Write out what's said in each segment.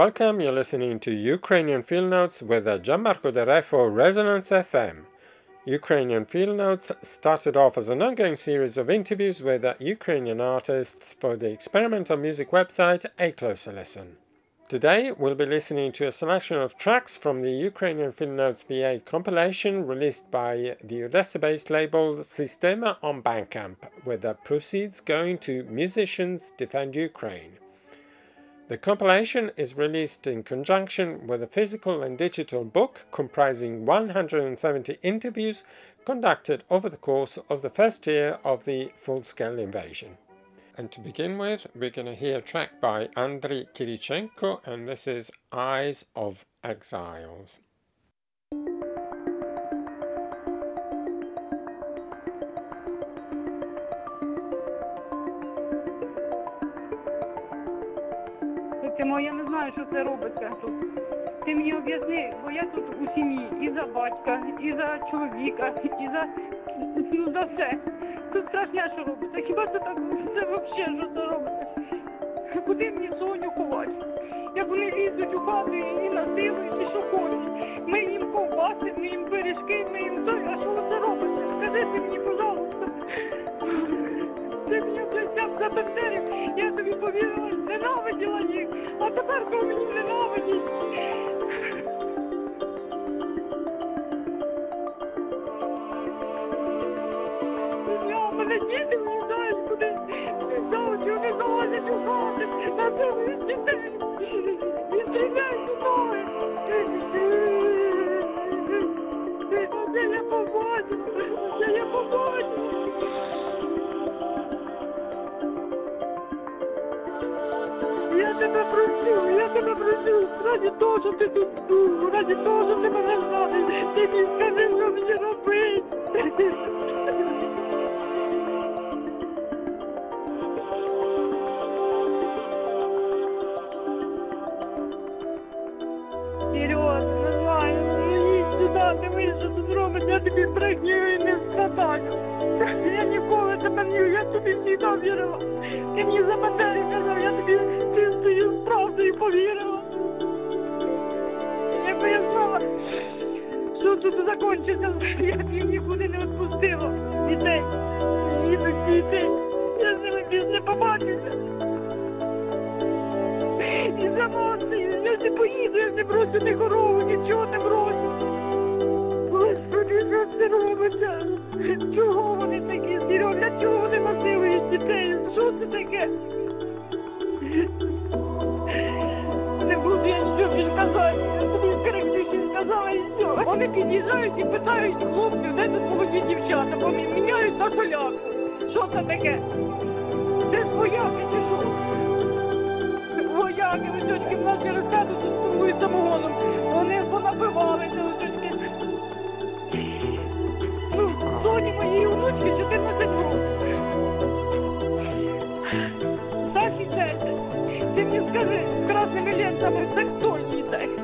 welcome. You're listening to Ukrainian Field Notes with Gianmarco Del Re for Resonance FM. Ukrainian Field Notes started off as an ongoing series of interviews with Ukrainian artists for the experimental music website A Closer Listen. Today, we'll be listening to a selection of tracks from the Ukrainian Field Notes VA compilation released by the Odessa based label Sistema on Bandcamp, with the proceeds going to Musicians Defend Ukraine. The compilation is released in conjunction with a physical and digital book comprising 170 interviews conducted over the course of the first year of the full scale invasion. And to begin with, we're going to hear a track by Andriy Kiritchenko, and this is Eyes of Exiles. Тимо, я не знаю, що це робиться тут. Ти мені об'ясни, бо я тут у сім'ї і за батька, і за чоловіка, і за ну за все. Це страшне, що робиться. Хіба це так це взагалі що це робиться? Куди мені Соню ховати? Як вони лізуть у хату і насилують, і що хочуть. Ми їм ковбаси, ми їм пиріжки, ми їм то, а що це робиться? Скажи ти мені, пожалуйста. Ти мені за бандерів, я тобі повірила, ненавиділа їх, а тепер то мені ненавидіть. Я тебе прошу, я тебе прошу, раді того, що ти тут був, раді того, що ти мене знаєш, ти мені скажи, що мені робити. Серйозно, не знаю, ну їдь сюди, дивись, що тут робить, я тобі брехню і не встрадаю. Я ніколи тебе не, я тобі завжди вірила. Ти мені за батарі казав, я тобі Чистою і повірила. Я знала, що тут закінчиться, я б їх нікуди не відпустила. Дітей, їдуть дітей, я з ними більше побачуся. І за мною, я не поїду, я не брошу ні корову, нічого не брошу. Під'їжджають і питають хлопців, де тут молоді дівчата, бо міняють на соляку. Що це таке? Це свояки чи що? Вояки, лисючки, в нас через хату тут торгують самогоном. Вони понапивалися, лисючки. Ну, Соні моїй онучки 14 років. Саші 10. Ти мені скажи, з красними лентами, це хто їде?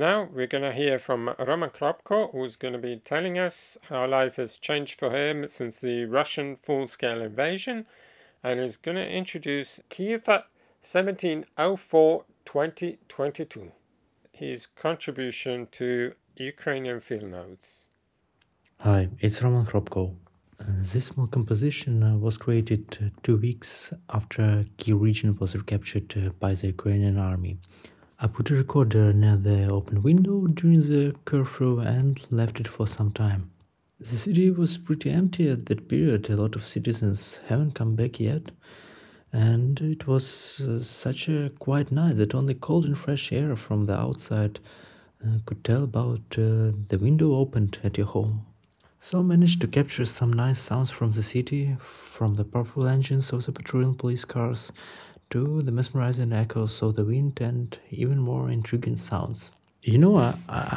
Now we're going to hear from Roman Khropko, who's going to be telling us how life has changed for him since the Russian full scale invasion, and is going to introduce Kiev 1704 2022, his contribution to Ukrainian field notes. Hi, it's Roman Khropko. Uh, this small composition uh, was created uh, two weeks after Kiev region was recaptured by the Ukrainian army. I put a recorder near the open window during the curfew and left it for some time. The city was pretty empty at that period, a lot of citizens haven't come back yet, and it was uh, such a quiet night that only cold and fresh air from the outside uh, could tell about uh, the window opened at your home. So I managed to capture some nice sounds from the city, from the powerful engines of the patrolling police cars to the mesmerizing echoes of the wind and even more intriguing sounds. You know, I,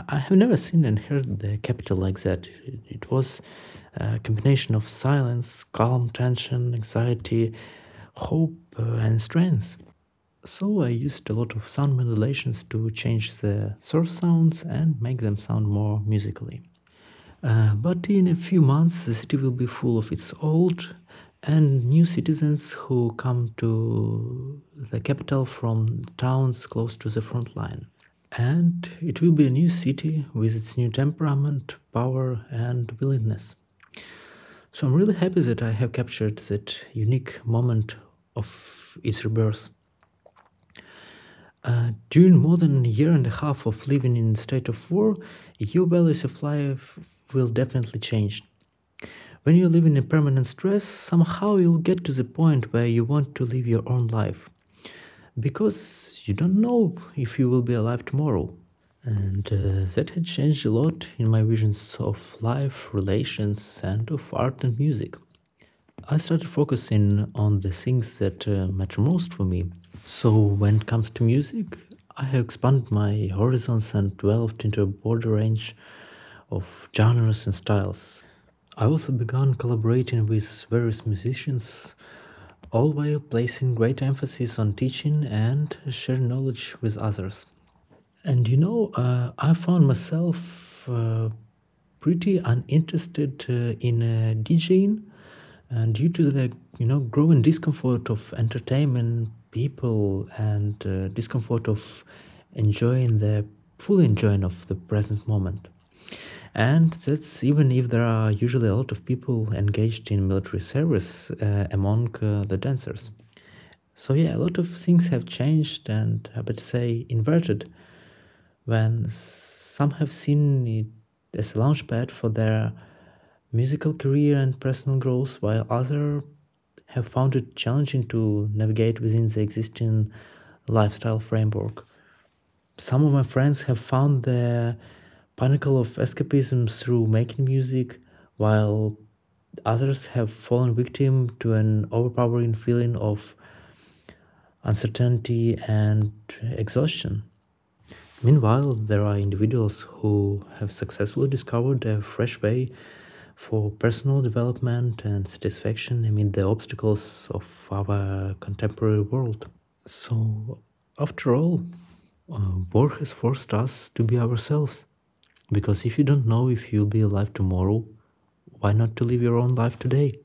I, have never seen and heard the capital like that. It, it was a combination of silence, calm, tension, anxiety, hope, uh, and strength. So I used a lot of sound modulations to change the source sounds and make them sound more musically. Uh, but in a few months, the city will be full of its old and new citizens who come to the capital from towns close to the front line. And it will be a new city with its new temperament, power, and willingness. So I'm really happy that I have captured that unique moment of its rebirth. Uh, during more than a year and a half of living in state of war, your values of life will definitely change. When you live in a permanent stress, somehow you'll get to the point where you want to live your own life. Because you don't know if you will be alive tomorrow. And uh, that had changed a lot in my visions of life, relations, and of art and music. I started focusing on the things that uh, matter most for me. So, when it comes to music, I have expanded my horizons and developed into a broader range of genres and styles. I also began collaborating with various musicians, all while placing great emphasis on teaching and sharing knowledge with others. And you know, uh, I found myself uh, pretty uninterested uh, in uh, DJing, and due to the you know growing discomfort of entertainment, people, and uh, discomfort of enjoying the full enjoying of the present moment and that's even if there are usually a lot of people engaged in military service uh, among uh, the dancers. So yeah, a lot of things have changed and I would say inverted when some have seen it as a launchpad for their musical career and personal growth, while others have found it challenging to navigate within the existing lifestyle framework. Some of my friends have found their pinnacle of escapism through making music, while others have fallen victim to an overpowering feeling of uncertainty and exhaustion. Meanwhile, there are individuals who have successfully discovered a fresh way for personal development and satisfaction amid the obstacles of our contemporary world. So, after all, uh, war has forced us to be ourselves. Because if you don't know if you'll be alive tomorrow, why not to live your own life today?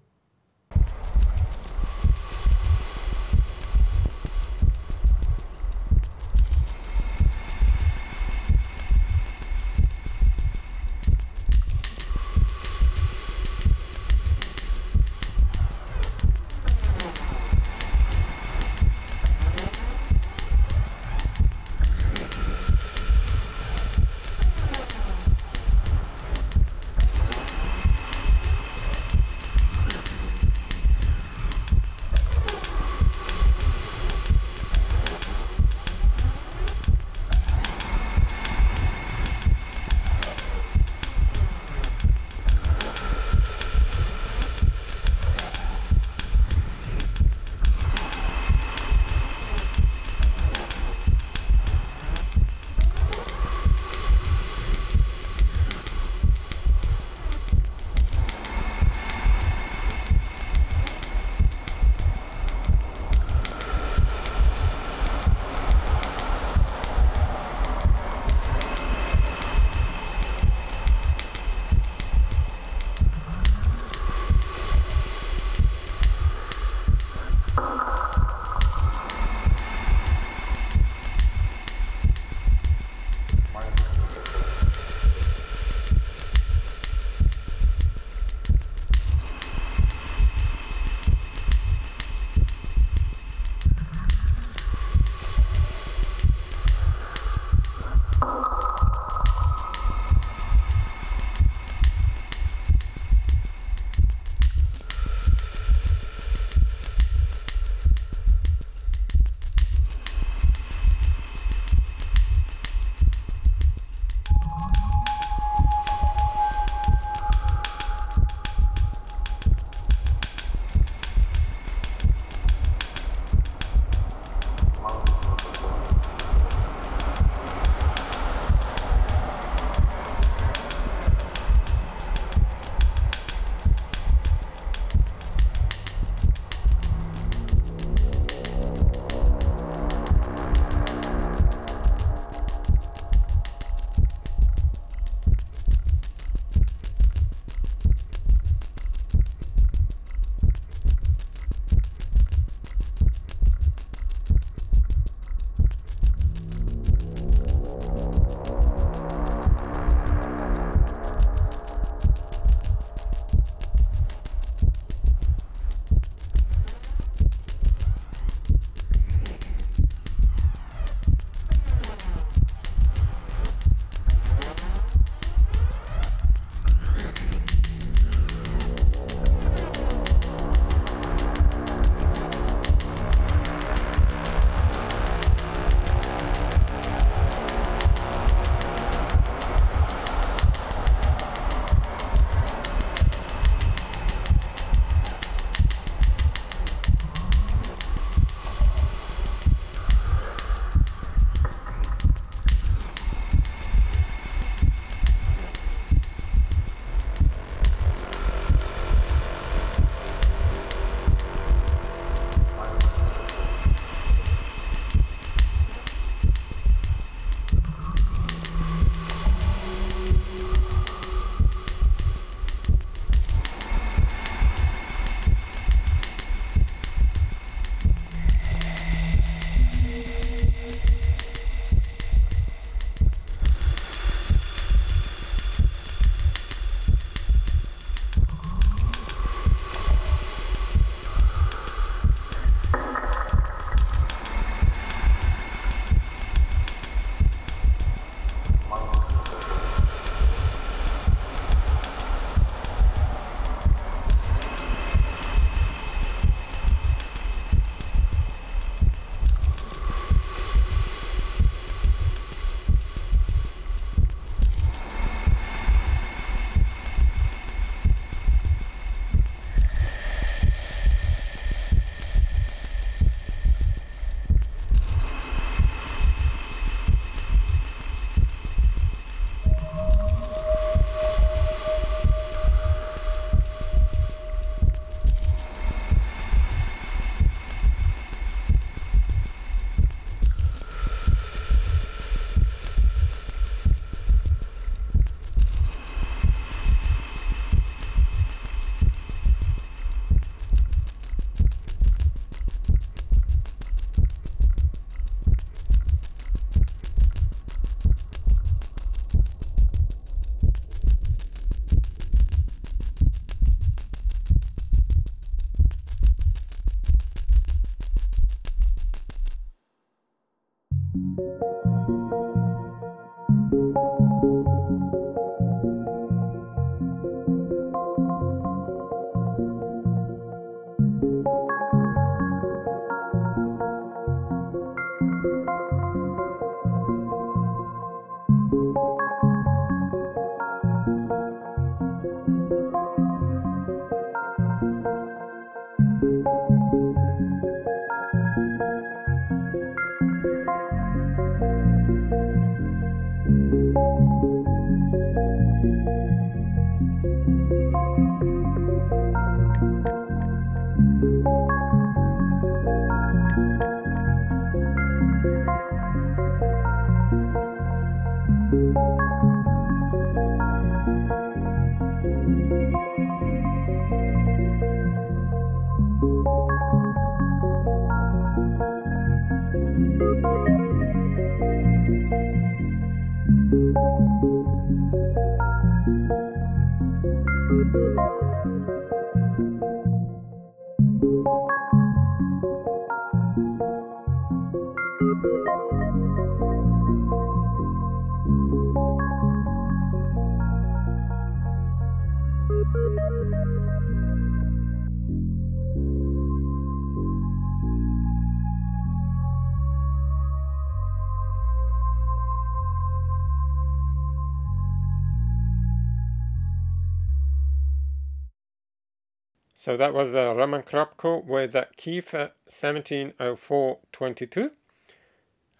So that was uh, Roman Khropko with uh, Kiefer 170422.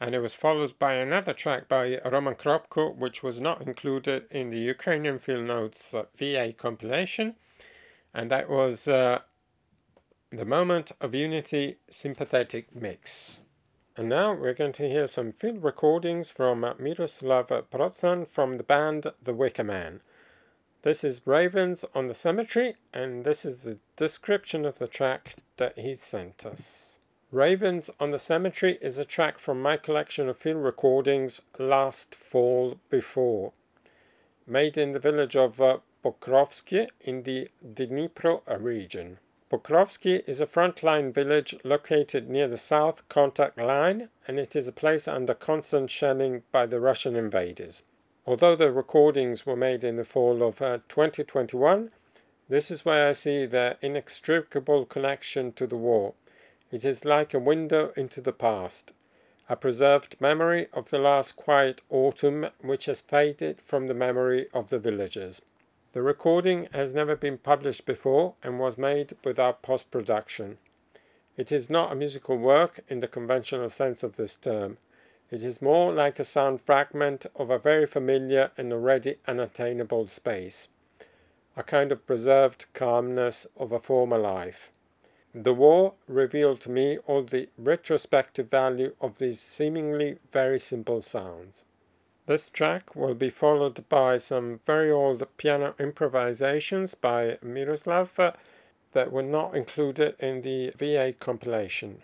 And it was followed by another track by Roman Khropko, which was not included in the Ukrainian Field Notes uh, VA compilation. And that was uh, The Moment of Unity Sympathetic Mix. And now we're going to hear some field recordings from uh, Myroslav Protsan from the band The Wicker Man. This is Ravens on the Cemetery, and this is the description of the track that he sent us. Ravens on the Cemetery is a track from my collection of field recordings last fall before, made in the village of uh, Pokrovsky in the Dnipro region. Pokrovsky is a frontline village located near the south contact line, and it is a place under constant shelling by the Russian invaders. Although the recordings were made in the fall of uh, 2021, this is where I see their inextricable connection to the war. It is like a window into the past, a preserved memory of the last quiet autumn which has faded from the memory of the villagers. The recording has never been published before and was made without post production. It is not a musical work in the conventional sense of this term. It is more like a sound fragment of a very familiar and already unattainable space, a kind of preserved calmness of a former life. The war revealed to me all the retrospective value of these seemingly very simple sounds. This track will be followed by some very old piano improvisations by Myroslav uh, that were not included in the VA compilation.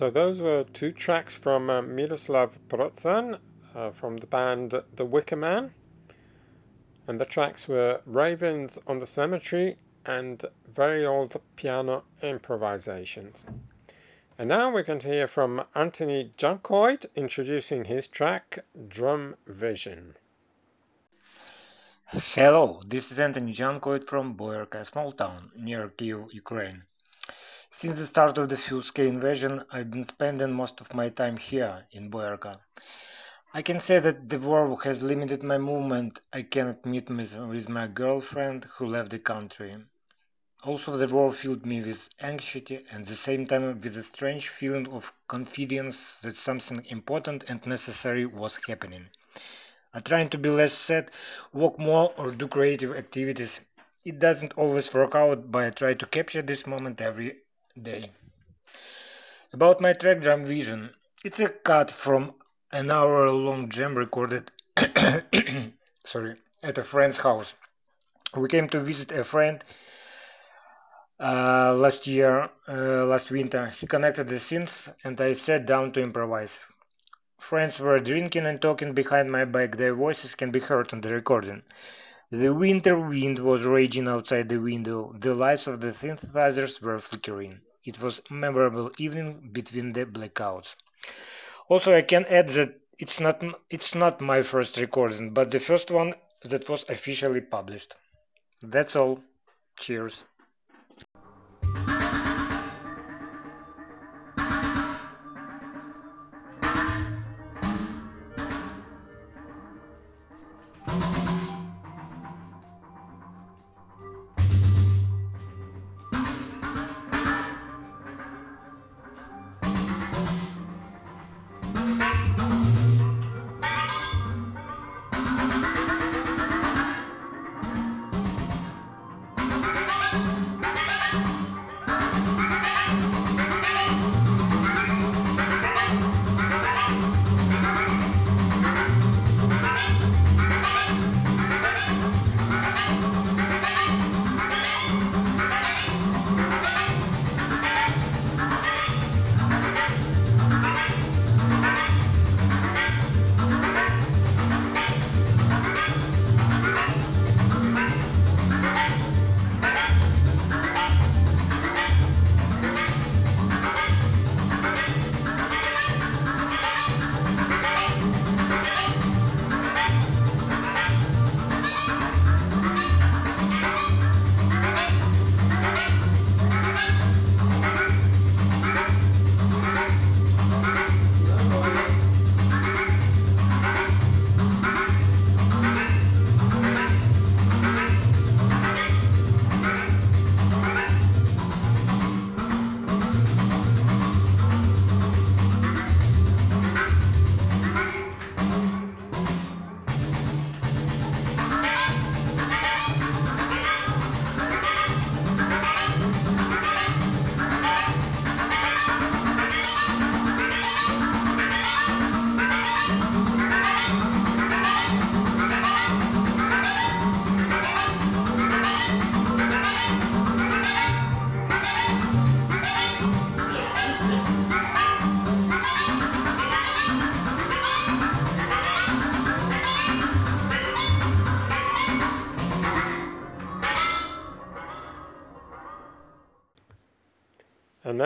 So those were two tracks from uh, Myroslav uh, from the band The Wicker Man. And the tracks were Ravens on the Cemetery and Very Old Piano Improvisations. And now we're going to hear from Anthony Junkoid introducing his track Drum Vision. Hello, this is Anthony Junkoid from Boyarka, a small town near Kiev, Ukraine. Since the start of the full-scale invasion, I've been spending most of my time here in Boyarka. I can say that the war has limited my movement. I cannot meet with my girlfriend who left the country. Also, the war filled me with anxiety and at the same time with a strange feeling of confidence that something important and necessary was happening. I try to be less sad, walk more, or do creative activities. It doesn't always work out, but I try to capture this moment every day. About my track Drum Vision, it's a cut from an hour long jam recorded sorry at a friend's house. We came to visit a friend uh, last year, uh, last winter. He connected the synths and I sat down to improvise. Friends were drinking and talking behind my back. Their voices can be heard on the recording. The winter wind was raging outside the window. The lights of the synthesizers were flickering. It was a memorable evening between the blackouts. Also, I can add that it's not it's not my first recording, but the first one that was officially published. That's all. Cheers.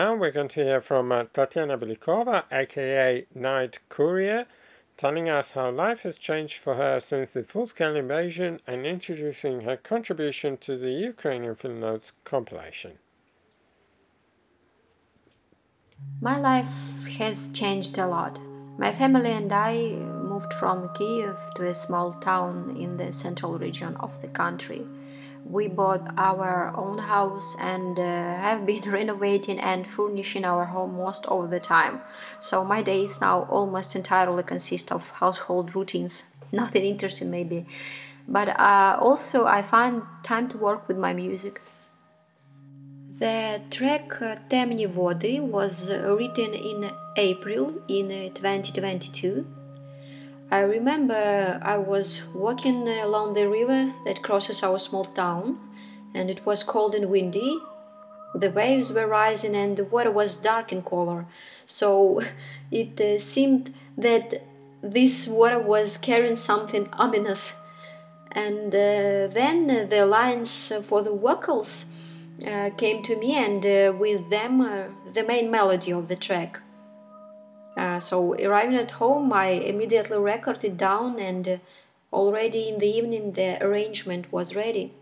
Now we're going to hear from uh, Tatiana Belikova, aka Night Courier, telling us how life has changed for her since the full scale invasion and introducing her contribution to the Ukrainian Field Notes compilation. My life has changed a lot. My family and I moved from Kiev to a small town in the central region of the country we bought our own house and uh, have been renovating and furnishing our home most of the time. So my days now almost entirely consist of household routines. Nothing interesting, maybe, but uh, also I find time to work with my music. The track uh, Temni Vody was written in April in 2022 I remember I was walking along the river that crosses our small town, and it was cold and windy. The waves were rising and the water was dark in color, so it uh, seemed that this water was carrying something ominous. And uh, then the lines for the vocals uh, came to me, and uh, with them, uh, the main melody of the track. Uh, so, arriving at home, I immediately recorded down, and uh, already in the evening, the arrangement was ready.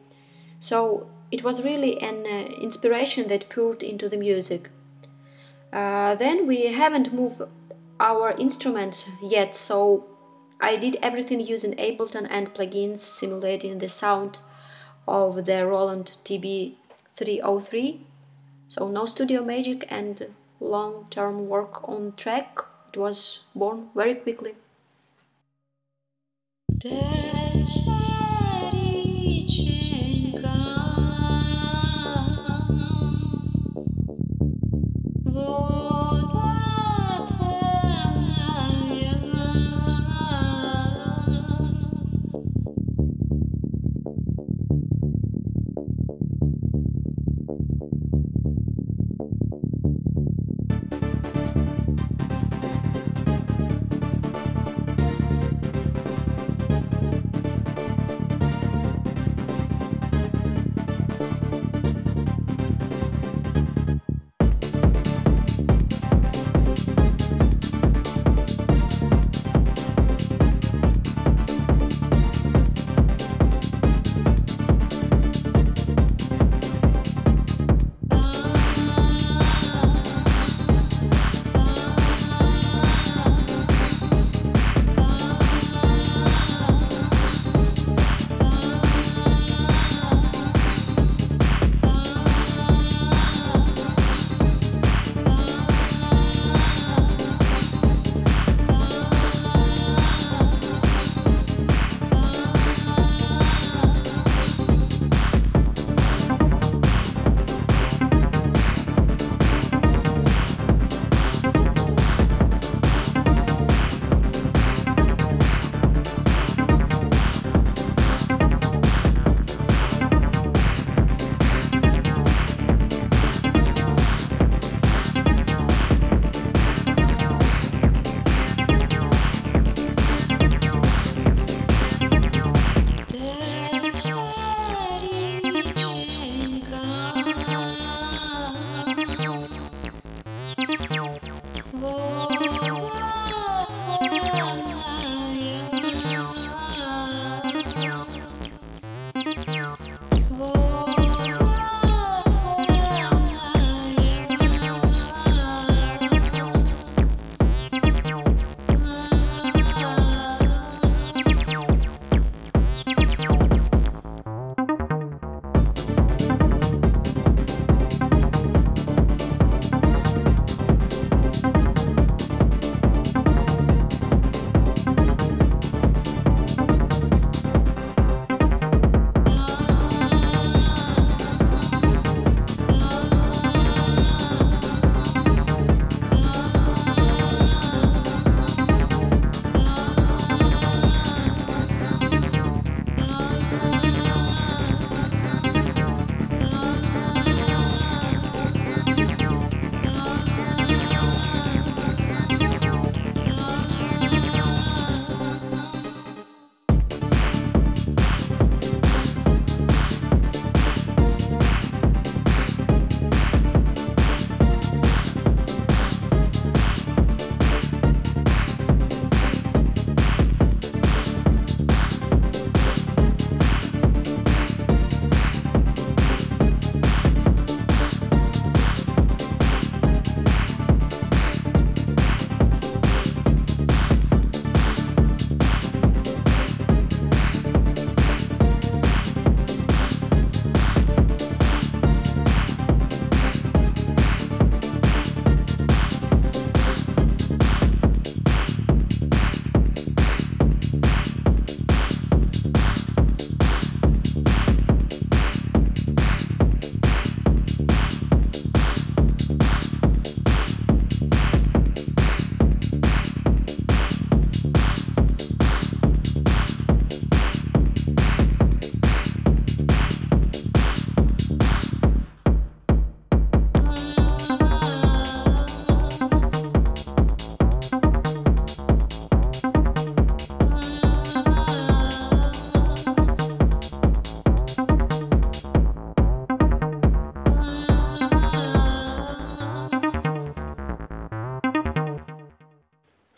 So, it was really an inspiration that poured into the music. then we haven't moved our instruments yet, so I did everything using Ableton and plugins simulating the sound of the Roland TB303. So no studio magic and long-term work on track. It was born very quickly.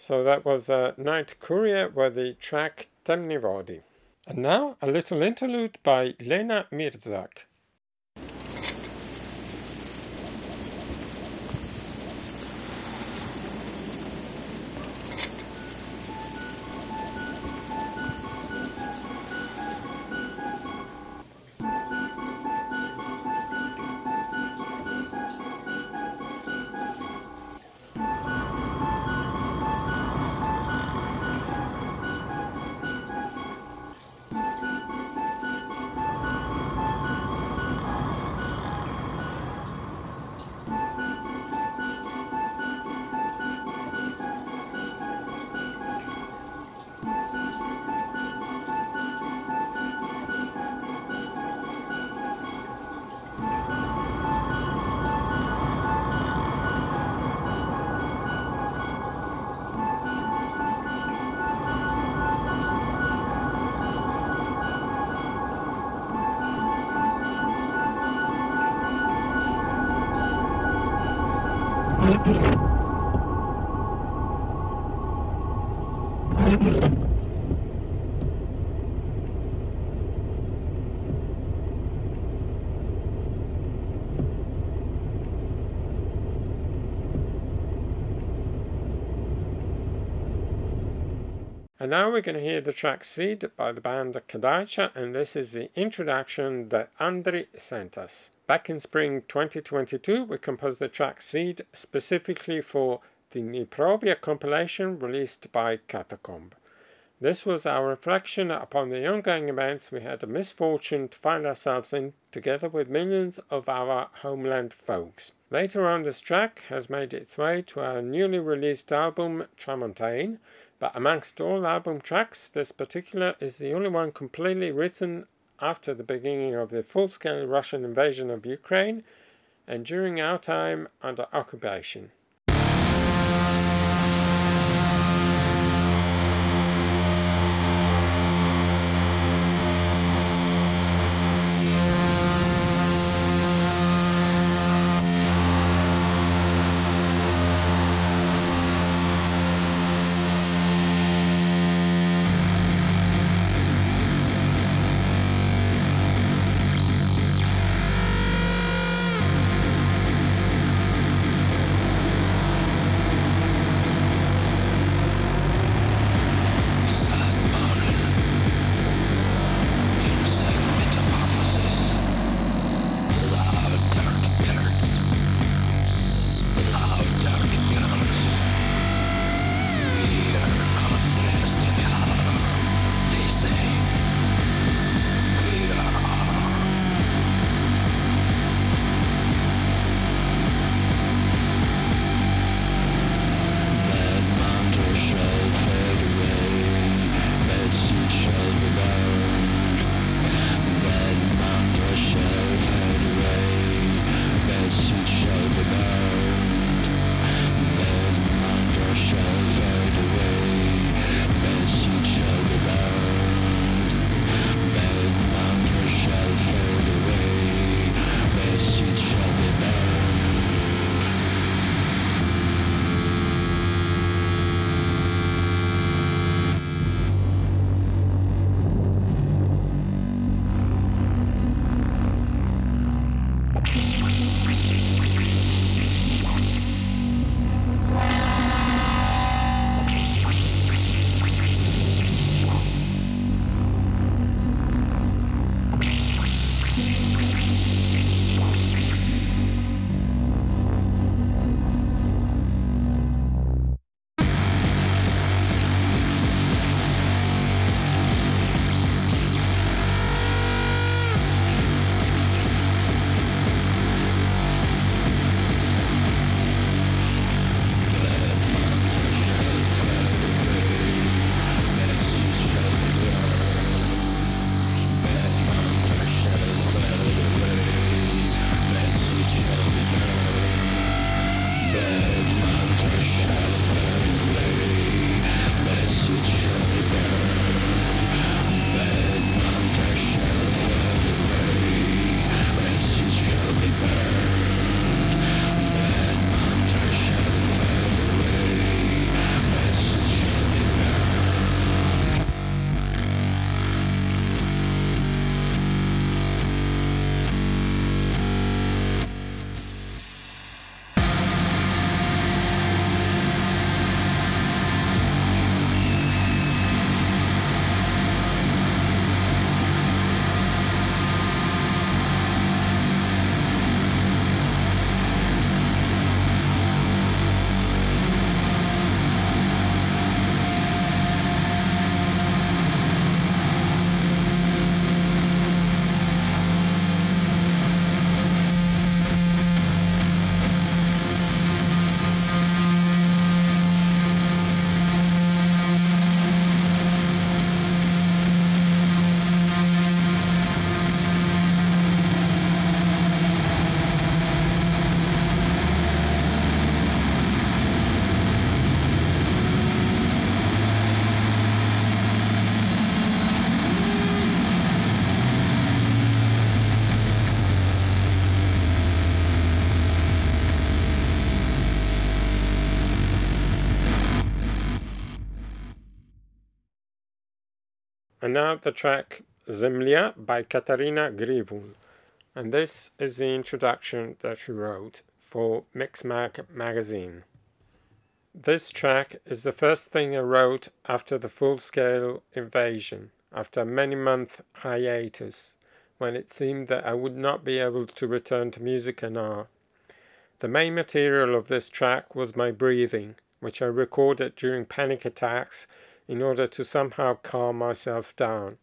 So that was uh, Nightcourier with the track Temnivody. And now a little interlude by Lena Mirzakh. And now we're going to hear the track Seed by the band Kadaitcha, and this is the introduction that Andri sent us. Back in spring 2022, we composed the track Seed specifically for the Niprovia compilation released by Catacomb. This was our reflection upon the ongoing events we had the misfortune to find ourselves in, together with millions of our homeland folks. Later on, this track has made its way to our newly released album Tramontane, but amongst all album tracks, this particular is the only one completely written after the beginning of the full scale Russian invasion of Ukraine and during our time under occupation. And now the track Zemlya by Katarina Gryvul. And this is the introduction that she wrote for Mixmag magazine. This track is the first thing I wrote after the full scale invasion, after a many month hiatus, when it seemed that I would not be able to return to music and art. The main material of this track was my breathing, which I recorded during panic attacks in order to somehow calm myself down.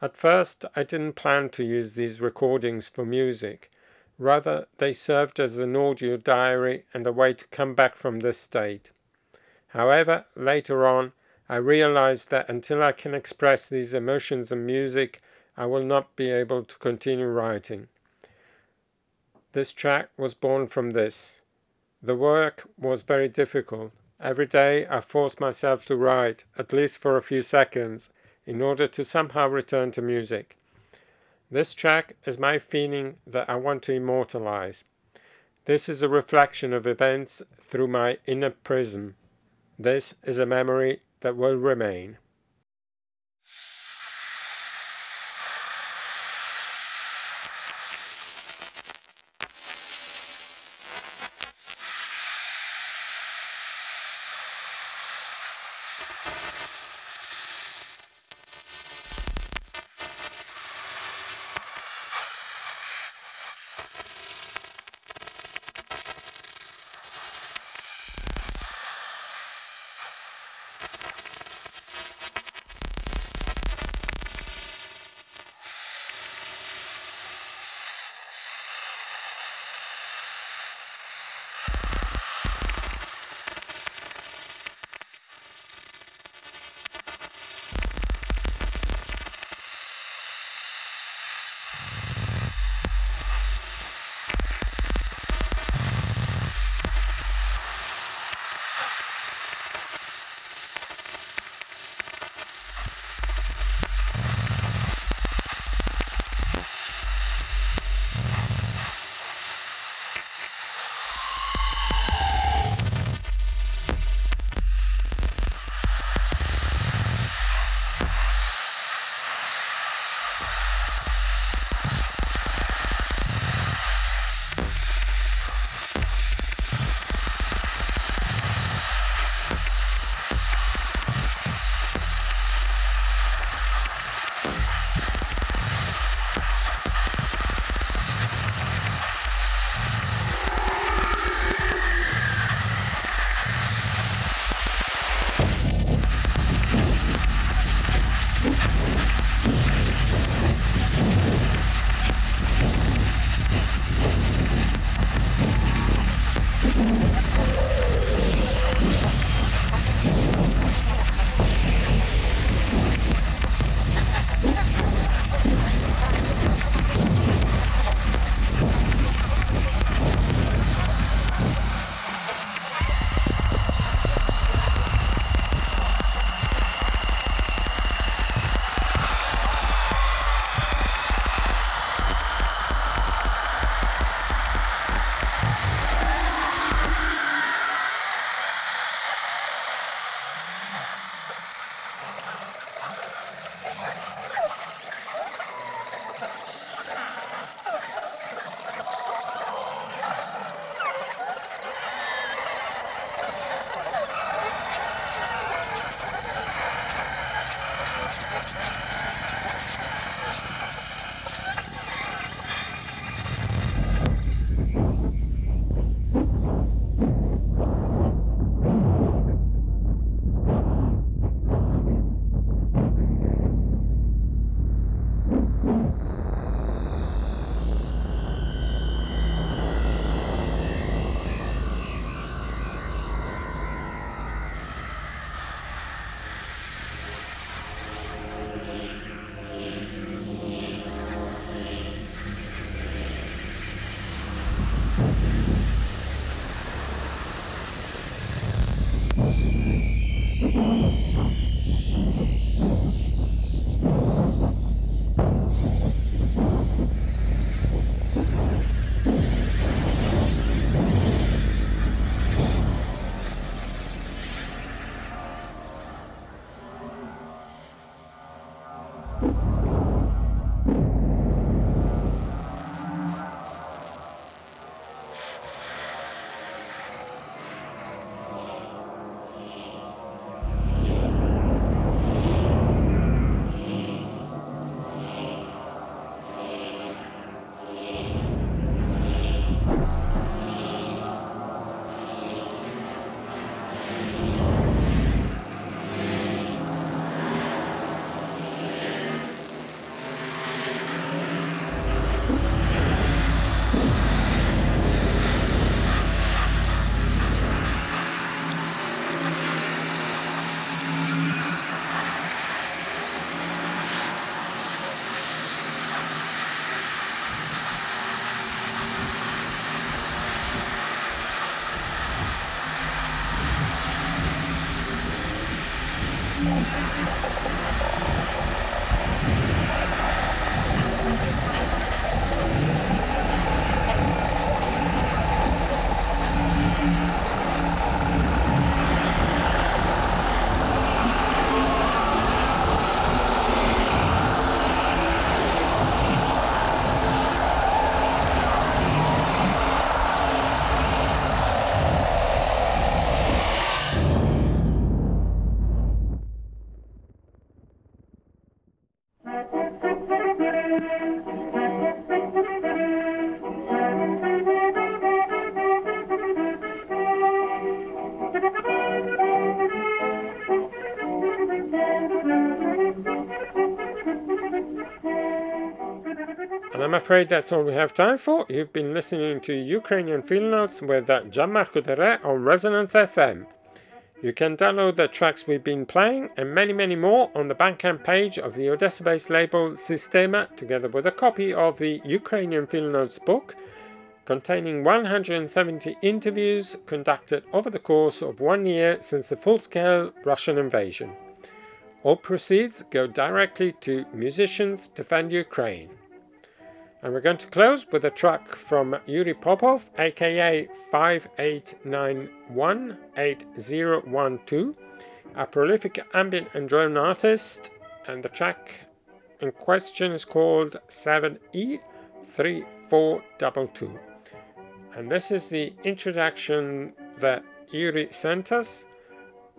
At first, I didn't plan to use these recordings for music. Rather, they served as an audio diary and a way to come back from this state. However, later on, I realized that until I can express these emotions in music, I will not be able to continue writing. This track was born from this. The work was very difficult. Every day I forced myself to write, at least for a few seconds, in order to somehow return to music. This track is my feeling that I want to immortalize. This is a reflection of events through my inner prism. This is a memory that will remain. I'm afraid that's all we have time for. You've been listening to Ukrainian Field Notes with Gianmarco Del Re on Resonance FM. You can download the tracks we've been playing and many, many more on the Bandcamp page of the Odessa based label Systema, together with a copy of the Ukrainian Field Notes book containing 170 interviews conducted over the course of one year since the full scale Russian invasion. All proceeds go directly to musicians defend Ukraine. And we're going to close with a track from Yuri Popov, aka 58918012, a prolific ambient and drone artist, and the track in question is called 7E3422. And this is the introduction that Yuri sent us,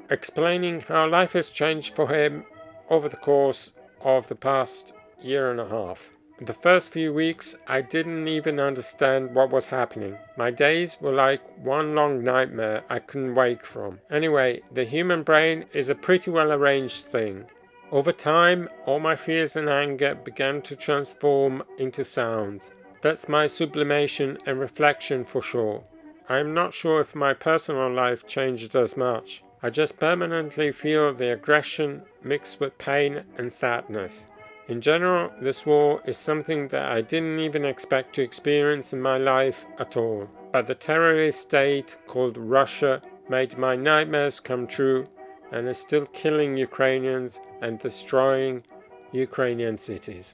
explaining how life has changed for him over the course of the past year and a half. The first few weeks, I didn't even understand what was happening. My days were like one long nightmare I couldn't wake from. Anyway, the human brain is a pretty well arranged thing. Over time, all my fears and anger began to transform into sounds. That's my sublimation and reflection for sure. I am not sure if my personal life changed as much. I just permanently feel the aggression mixed with pain and sadness. In general, this war is something that I didn't even expect to experience in my life at all. But the terrorist state called Russia made my nightmares come true and is still killing Ukrainians and destroying Ukrainian cities.